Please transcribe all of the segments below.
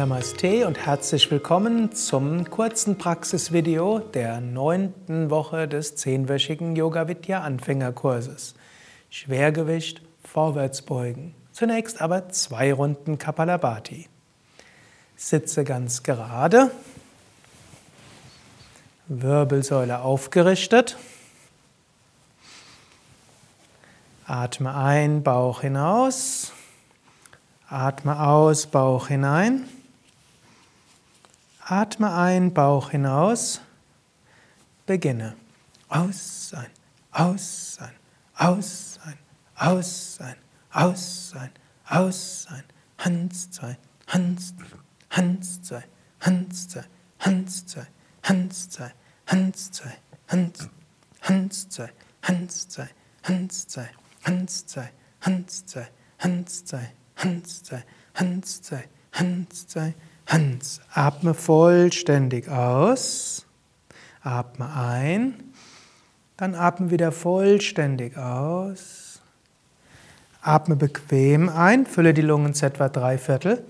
Namaste und herzlich willkommen zum kurzen Praxisvideo der neunten Woche des zehnwöchigen Yoga Vidya Anfängerkurses. Schwergewicht Vorwärtsbeugen. Zunächst aber zwei Runden Kapalabhati. Sitze ganz gerade, Wirbelsäule aufgerichtet. Atme ein, Bauch hinaus. Atme aus, Bauch hinein. Atme ein, Bauch hinaus. Beginne. Aus sein, aus sein, aus sein, aus sein, aus sein, aus sein. Hans sein, Hans, Hans sein, Hans sein, Hans sein, Hans sein, Hans sein, Hans, Hans sein, Hans sein, Hans sein, Hans sei, Hans sei, Hans sei, Hans sei, Hans sei, Hans sei, Hans. Atme vollständig aus. Atme ein. Dann atme wieder vollständig aus. Atme bequem ein. Fülle die Lungen etwa drei Viertel.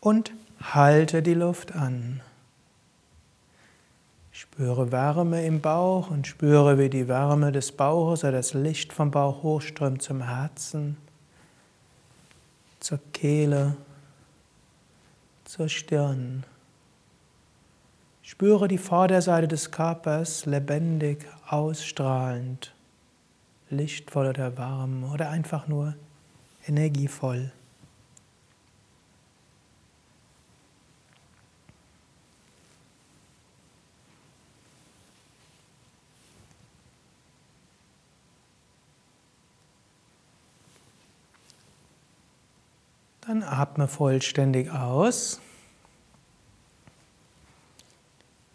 Und halte die Luft an. Spüre Wärme im Bauch und spüre, wie die Wärme des Bauches oder das Licht vom Bauch hochströmt zum Herzen, zur Kehle, zur Stirn. Spüre die Vorderseite des Körpers lebendig, ausstrahlend, lichtvoll oder warm oder einfach nur energievoll. Dann atme vollständig aus.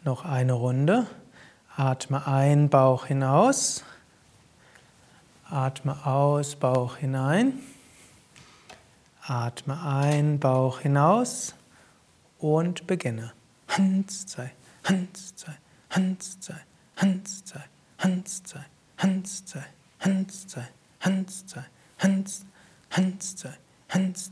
Noch eine Runde. Atme ein, Bauch hinaus. Atme aus, Bauch hinein. Atme ein, Bauch hinaus und beginne. Hans sei, Hans sei, Hans sei, Hans sei, Hans sei, Hans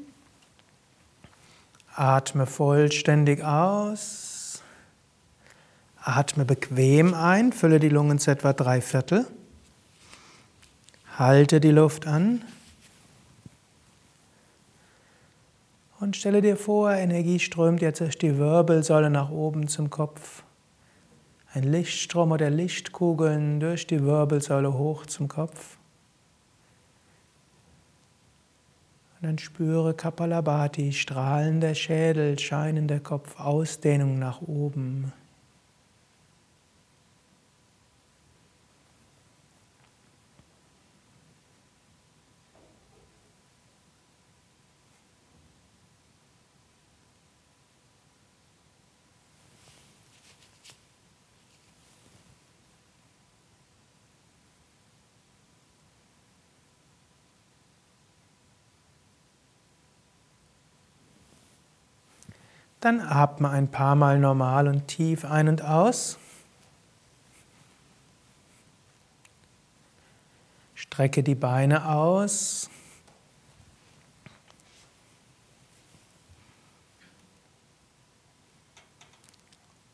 Atme vollständig aus. Atme bequem ein, fülle die Lungen zu etwa drei Viertel. Halte die Luft an. Und stelle dir vor, Energie strömt jetzt durch die Wirbelsäule nach oben zum Kopf. Ein Lichtstrom oder Lichtkugeln durch die Wirbelsäule hoch zum Kopf. Und dann spüre Kapalabhati, strahlender Schädel, scheinender Kopf, Ausdehnung nach oben. Dann atme ein paar Mal normal und tief ein und aus. Strecke die Beine aus.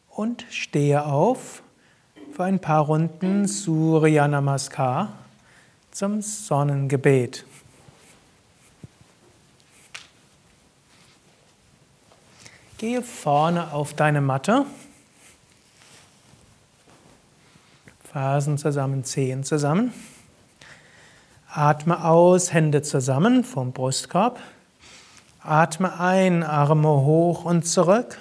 Und stehe auf für ein paar Runden Surya Namaskar zum Sonnengebet. Gehe vorne auf deine Matte. Fersen zusammen, Zehen zusammen. Atme aus, Hände zusammen vom Brustkorb. Atme ein, Arme hoch und zurück.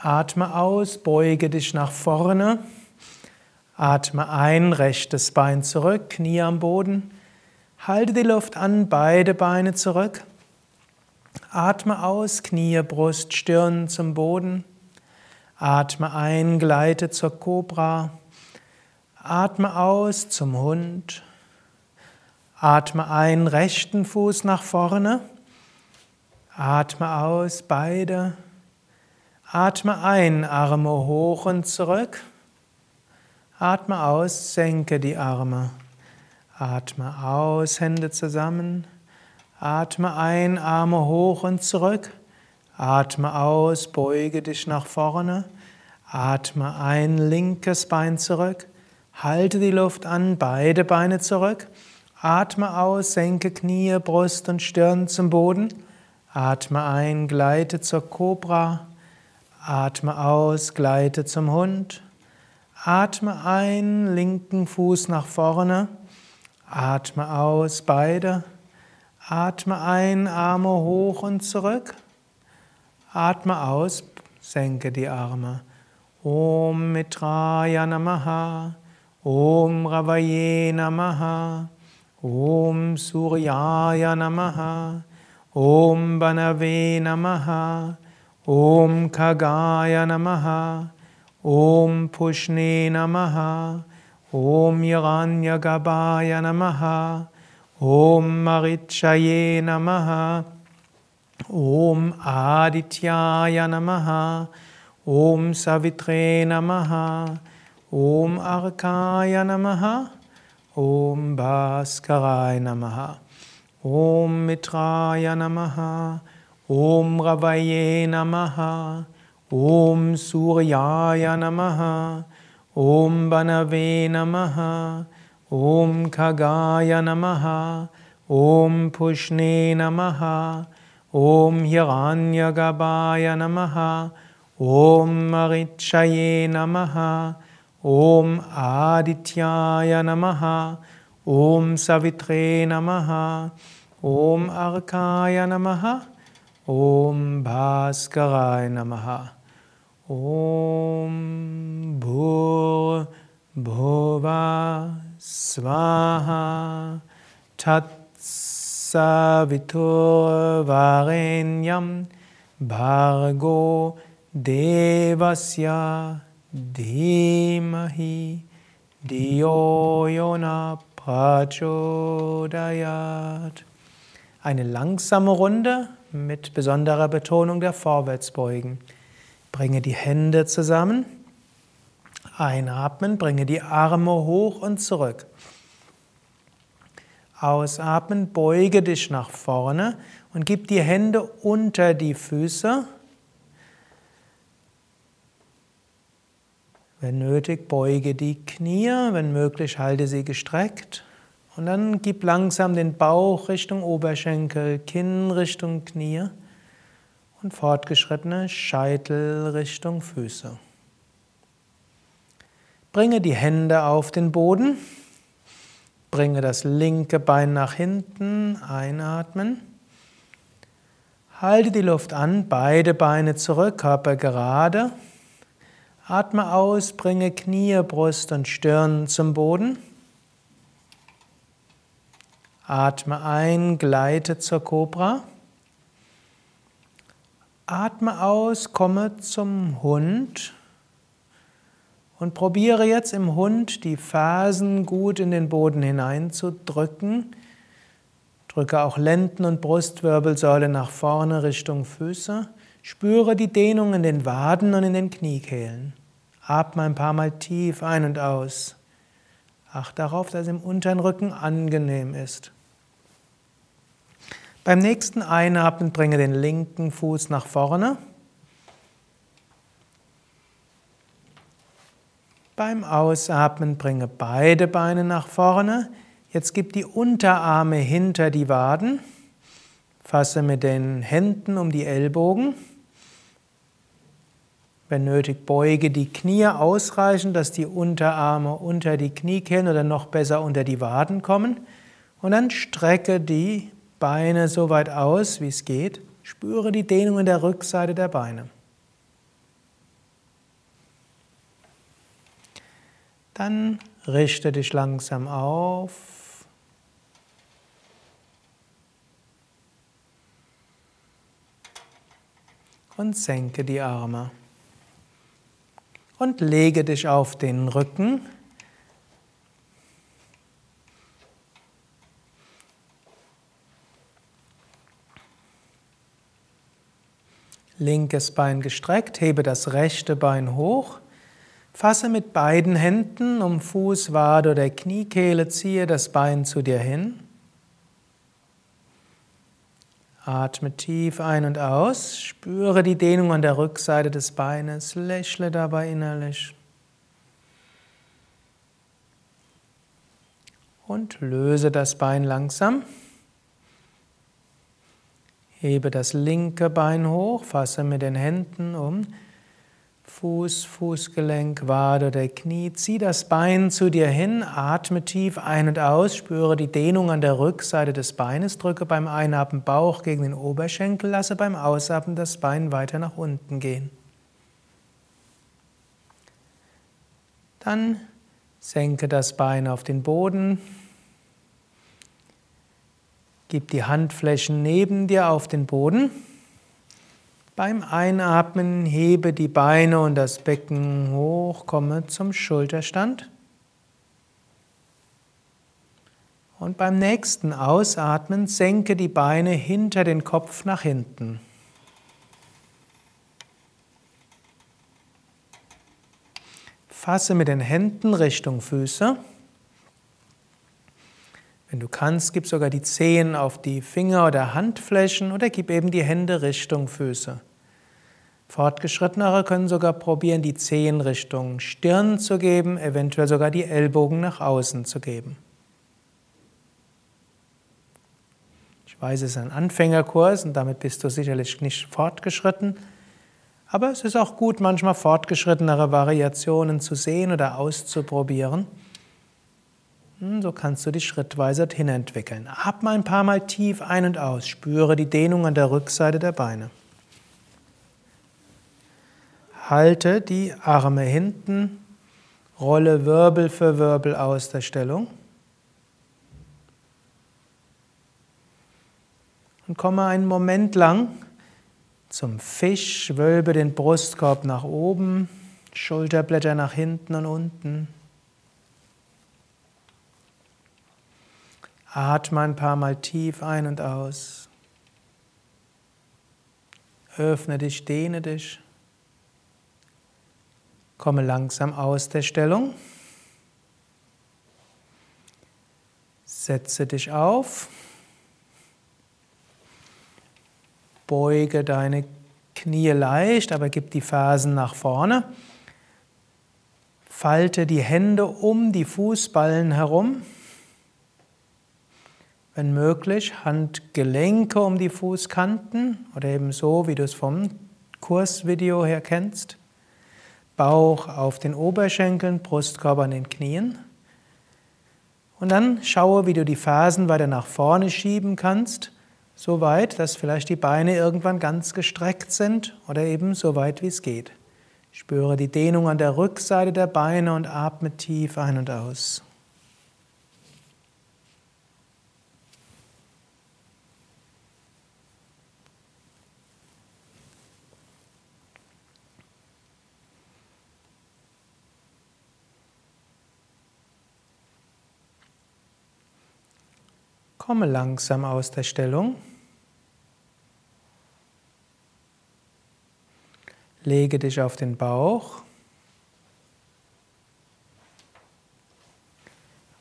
Atme aus, beuge dich nach vorne. Atme ein, rechtes Bein zurück, Knie am Boden. Halte die Luft an, beide Beine zurück. Atme aus, Knie, Brust, Stirn zum Boden. Atme ein, gleite zur Kobra. Atme aus zum Hund. Atme ein, rechten Fuß nach vorne. Atme aus, beide. Atme ein, Arme hoch und zurück. Atme aus, senke die Arme. Atme aus, Hände zusammen. Atme ein, Arme hoch und zurück. Atme aus, beuge dich nach vorne. Atme ein, linkes Bein zurück. Halte die Luft an, beide Beine zurück. Atme aus, senke Knie, Brust und Stirn zum Boden. Atme ein, gleite zur Kobra. Atme aus, gleite zum Hund. Atme ein, linken Fuß nach vorne. Atme aus, beide. Atme ein, Arme hoch und zurück. Atme aus, senke die Arme. Om Mitraya Namaha. Om Ravaye Namaha. Om Suryaya Namaha. Om Banave Namaha. Om Kagaya Namaha. Om Pushne Namaha. Om Hiranyagabhaya Namaha. Om Marichaye Namaha. Om Adityaya Namaha. Om Savitre Namaha. Om Arkaya Namaha. Om Bhaskarai Namaha. Om Mitraya Namaha. Om Ravaye Namaha. Om Suryaya Namaha. Om Banave Namaha. Om Kagaya Namaha. Om Pushne Namaha. Om Hiranyagabhaya Namaha. Om Marichaye Namaha. Om Adityaya Namaha. Om Savitre Namaha. Om Arkaya Namaha. Om Bhaskarai Namaha. Om Bhur Bhuva Swaha Tatsavitur Varenyam Bhargo Devasya Dhimahi Diyo Yona Prachodayat. Eine langsame Runde mit besonderer Betonung der Vorwärtsbeugen. Bringe die Hände zusammen. Einatmen, bringe die Arme hoch und zurück. Ausatmen, beuge dich nach vorne und gib die Hände unter die Füße. Wenn nötig, beuge die Knie, wenn möglich, halte sie gestreckt. Und dann gib langsam den Bauch Richtung Oberschenkel, Kinn Richtung Knie und fortgeschrittene Scheitel Richtung Füße. Bringe die Hände auf den Boden. Bringe das linke Bein nach hinten. Einatmen. Halte die Luft an, beide Beine zurück, Körper gerade. Atme aus, bringe Knie, Brust und Stirn zum Boden. Atme ein, gleite zur Kobra. Atme aus, komme zum Hund und probiere jetzt im Hund die Fersen gut in den Boden hineinzudrücken. Drücke auch Lenden- und Brustwirbelsäule nach vorne Richtung Füße. Spüre die Dehnung in den Waden und in den Kniekehlen. Atme ein paar Mal tief ein und aus. Achte darauf, dass es im unteren Rücken angenehm ist. Beim nächsten Einatmen bringe den linken Fuß nach vorne. Beim Ausatmen bringe beide Beine nach vorne. Jetzt gib die Unterarme hinter die Waden. Fasse mit den Händen um die Ellbogen. Wenn nötig, beuge die Knie ausreichend, dass die Unterarme unter die Kniekehlen oder noch besser unter die Waden kommen. Und dann strecke die Beine so weit aus, wie es geht. Spüre die Dehnung in der Rückseite der Beine. Dann richte dich langsam auf. und senke die Arme. Und lege dich auf den Rücken. Linkes Bein gestreckt, hebe das rechte Bein hoch. Fasse mit beiden Händen um Fuß, Wade oder Kniekehle, ziehe das Bein zu dir hin. Atme tief ein und aus, spüre die Dehnung an der Rückseite des Beines, lächle dabei innerlich. Und löse das Bein langsam. Hebe das linke Bein hoch, fasse mit den Händen um Fuß, Fußgelenk, Wade oder Knie. Zieh das Bein zu dir hin, atme tief ein und aus, spüre die Dehnung an der Rückseite des Beines, drücke beim Einatmen Bauch gegen den Oberschenkel, lasse beim Ausatmen das Bein weiter nach unten gehen. Dann senke das Bein auf den Boden, Gib die Handflächen neben dir auf den Boden. Beim Einatmen hebe die Beine und das Becken hoch, komme zum Schulterstand. Und beim nächsten Ausatmen senke die Beine hinter den Kopf nach hinten. Fasse mit den Händen Richtung Füße. Wenn du kannst, gib sogar die Zehen auf die Finger- oder Handflächen oder gib eben die Hände Richtung Füße. Fortgeschrittenere können sogar probieren, die Zehen Richtung Stirn zu geben, eventuell sogar die Ellbogen nach außen zu geben. Ich weiß, es ist ein Anfängerkurs und damit bist du sicherlich nicht fortgeschritten, aber es ist auch gut, manchmal fortgeschrittenere Variationen zu sehen oder auszuprobieren. Hm, so kannst du dich schrittweise dorthin entwickeln. Atme ein paar Mal tief ein und aus. Spüre die Dehnung an der Rückseite der Beine. Halte die Arme hinten. Rolle Wirbel für Wirbel aus der Stellung. Und komme einen Moment lang zum Fisch. Wölbe den Brustkorb nach oben, Schulterblätter nach hinten und unten. Atme ein paar Mal tief ein und aus. Öffne dich, dehne dich. Komme langsam aus der Stellung. Setze dich auf. Beuge deine Knie leicht, aber gib die Fersen nach vorne. Falte die Hände um die Fußballen herum. Wenn möglich, Handgelenke um die Fußkanten oder eben so, wie du es vom Kursvideo her kennst. Bauch auf den Oberschenkeln, Brustkorb an den Knien. Und dann schaue, wie du die Fersen weiter nach vorne schieben kannst, so weit, dass vielleicht die Beine irgendwann ganz gestreckt sind oder eben so weit, wie es geht. Spüre die Dehnung an der Rückseite der Beine und atme tief ein und aus. Komme langsam aus der Stellung. Lege dich auf den Bauch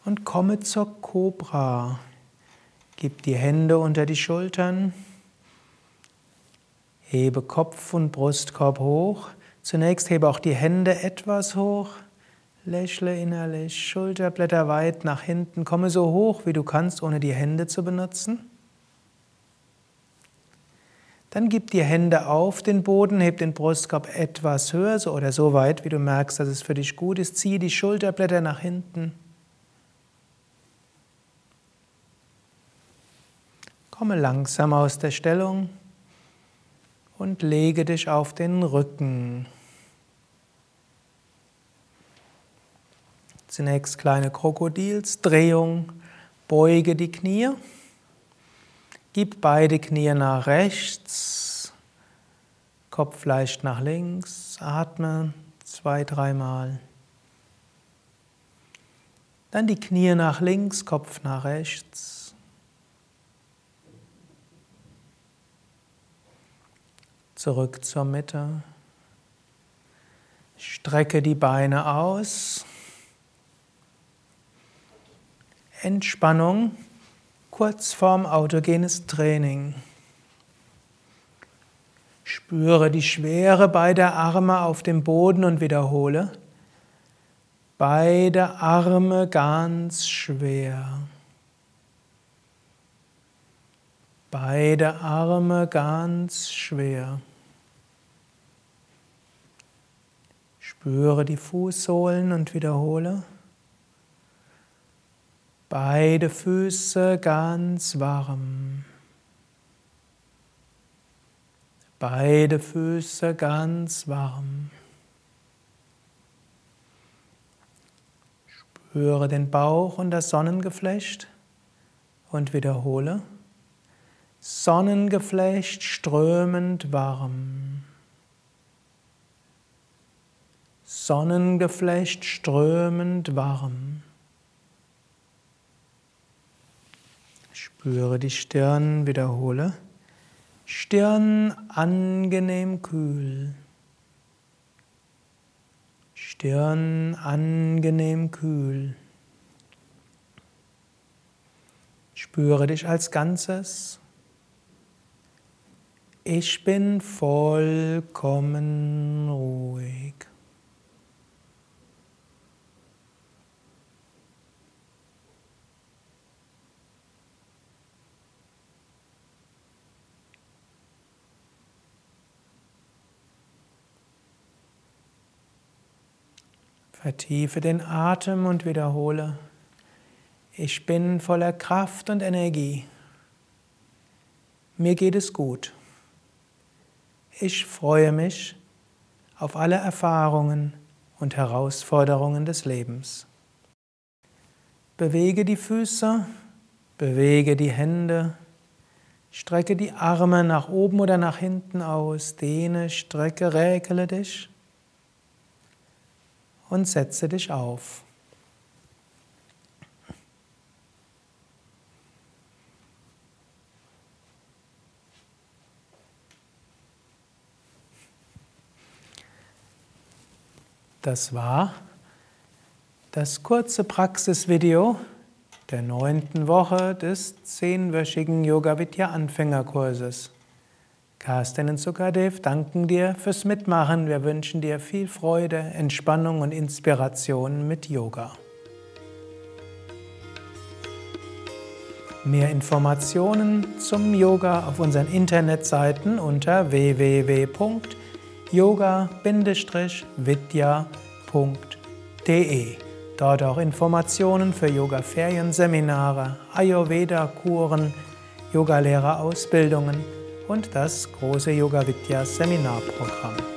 und komme zur Kobra. Gib die Hände unter die Schultern. Hebe Kopf und Brustkorb hoch. Zunächst hebe auch die Hände etwas hoch. Lächle innerlich, Schulterblätter weit nach hinten, komme so hoch wie du kannst, ohne die Hände zu benutzen. Dann gib die Hände auf den Boden, heb den Brustkorb etwas höher so oder so weit, wie du merkst, dass es für dich gut ist. Ziehe die Schulterblätter nach hinten. Komme langsam aus der Stellung und lege dich auf den Rücken. Zunächst kleine Krokodilsdrehung, beuge die Knie, gib beide Knie nach rechts, Kopf leicht nach links, atme zwei, dreimal. Dann die Knie nach links, Kopf nach rechts. Zurück zur Mitte. Strecke die Beine aus. Entspannung kurz vorm autogenes Training. Spüre die Schwere beider Arme auf dem Boden und wiederhole. Beide Arme ganz schwer. Beide Arme ganz schwer. Spüre die Fußsohlen und wiederhole. Beide Füße ganz warm. Beide Füße ganz warm. Spüre den Bauch und das Sonnengeflecht und wiederhole. Sonnengeflecht strömend warm. Sonnengeflecht strömend warm. Spüre die Stirn, wiederhole. Stirn angenehm kühl. Stirn angenehm kühl. Spüre dich als Ganzes. Ich bin vollkommen ruhig. Vertiefe den Atem und wiederhole, ich bin voller Kraft und Energie. Mir geht es gut. Ich freue mich auf alle Erfahrungen und Herausforderungen des Lebens. Bewege die Füße, bewege die Hände, strecke die Arme nach oben oder nach hinten aus, dehne, strecke, räkele dich und setze dich auf. Das war das kurze Praxisvideo der neunten Woche des zehnwöchigen Yoga Vidya Anfängerkurses. Carsten und Sukadev danken dir fürs Mitmachen. Wir wünschen dir viel Freude, Entspannung und Inspiration mit Yoga. Mehr Informationen zum Yoga auf unseren Internetseiten unter www.yoga-vidya.de. Dort auch Informationen für Yoga-Ferienseminare, Ayurveda-Kuren, Yogalehrerausbildungen und das große Yoga Vidya Seminarprogramm.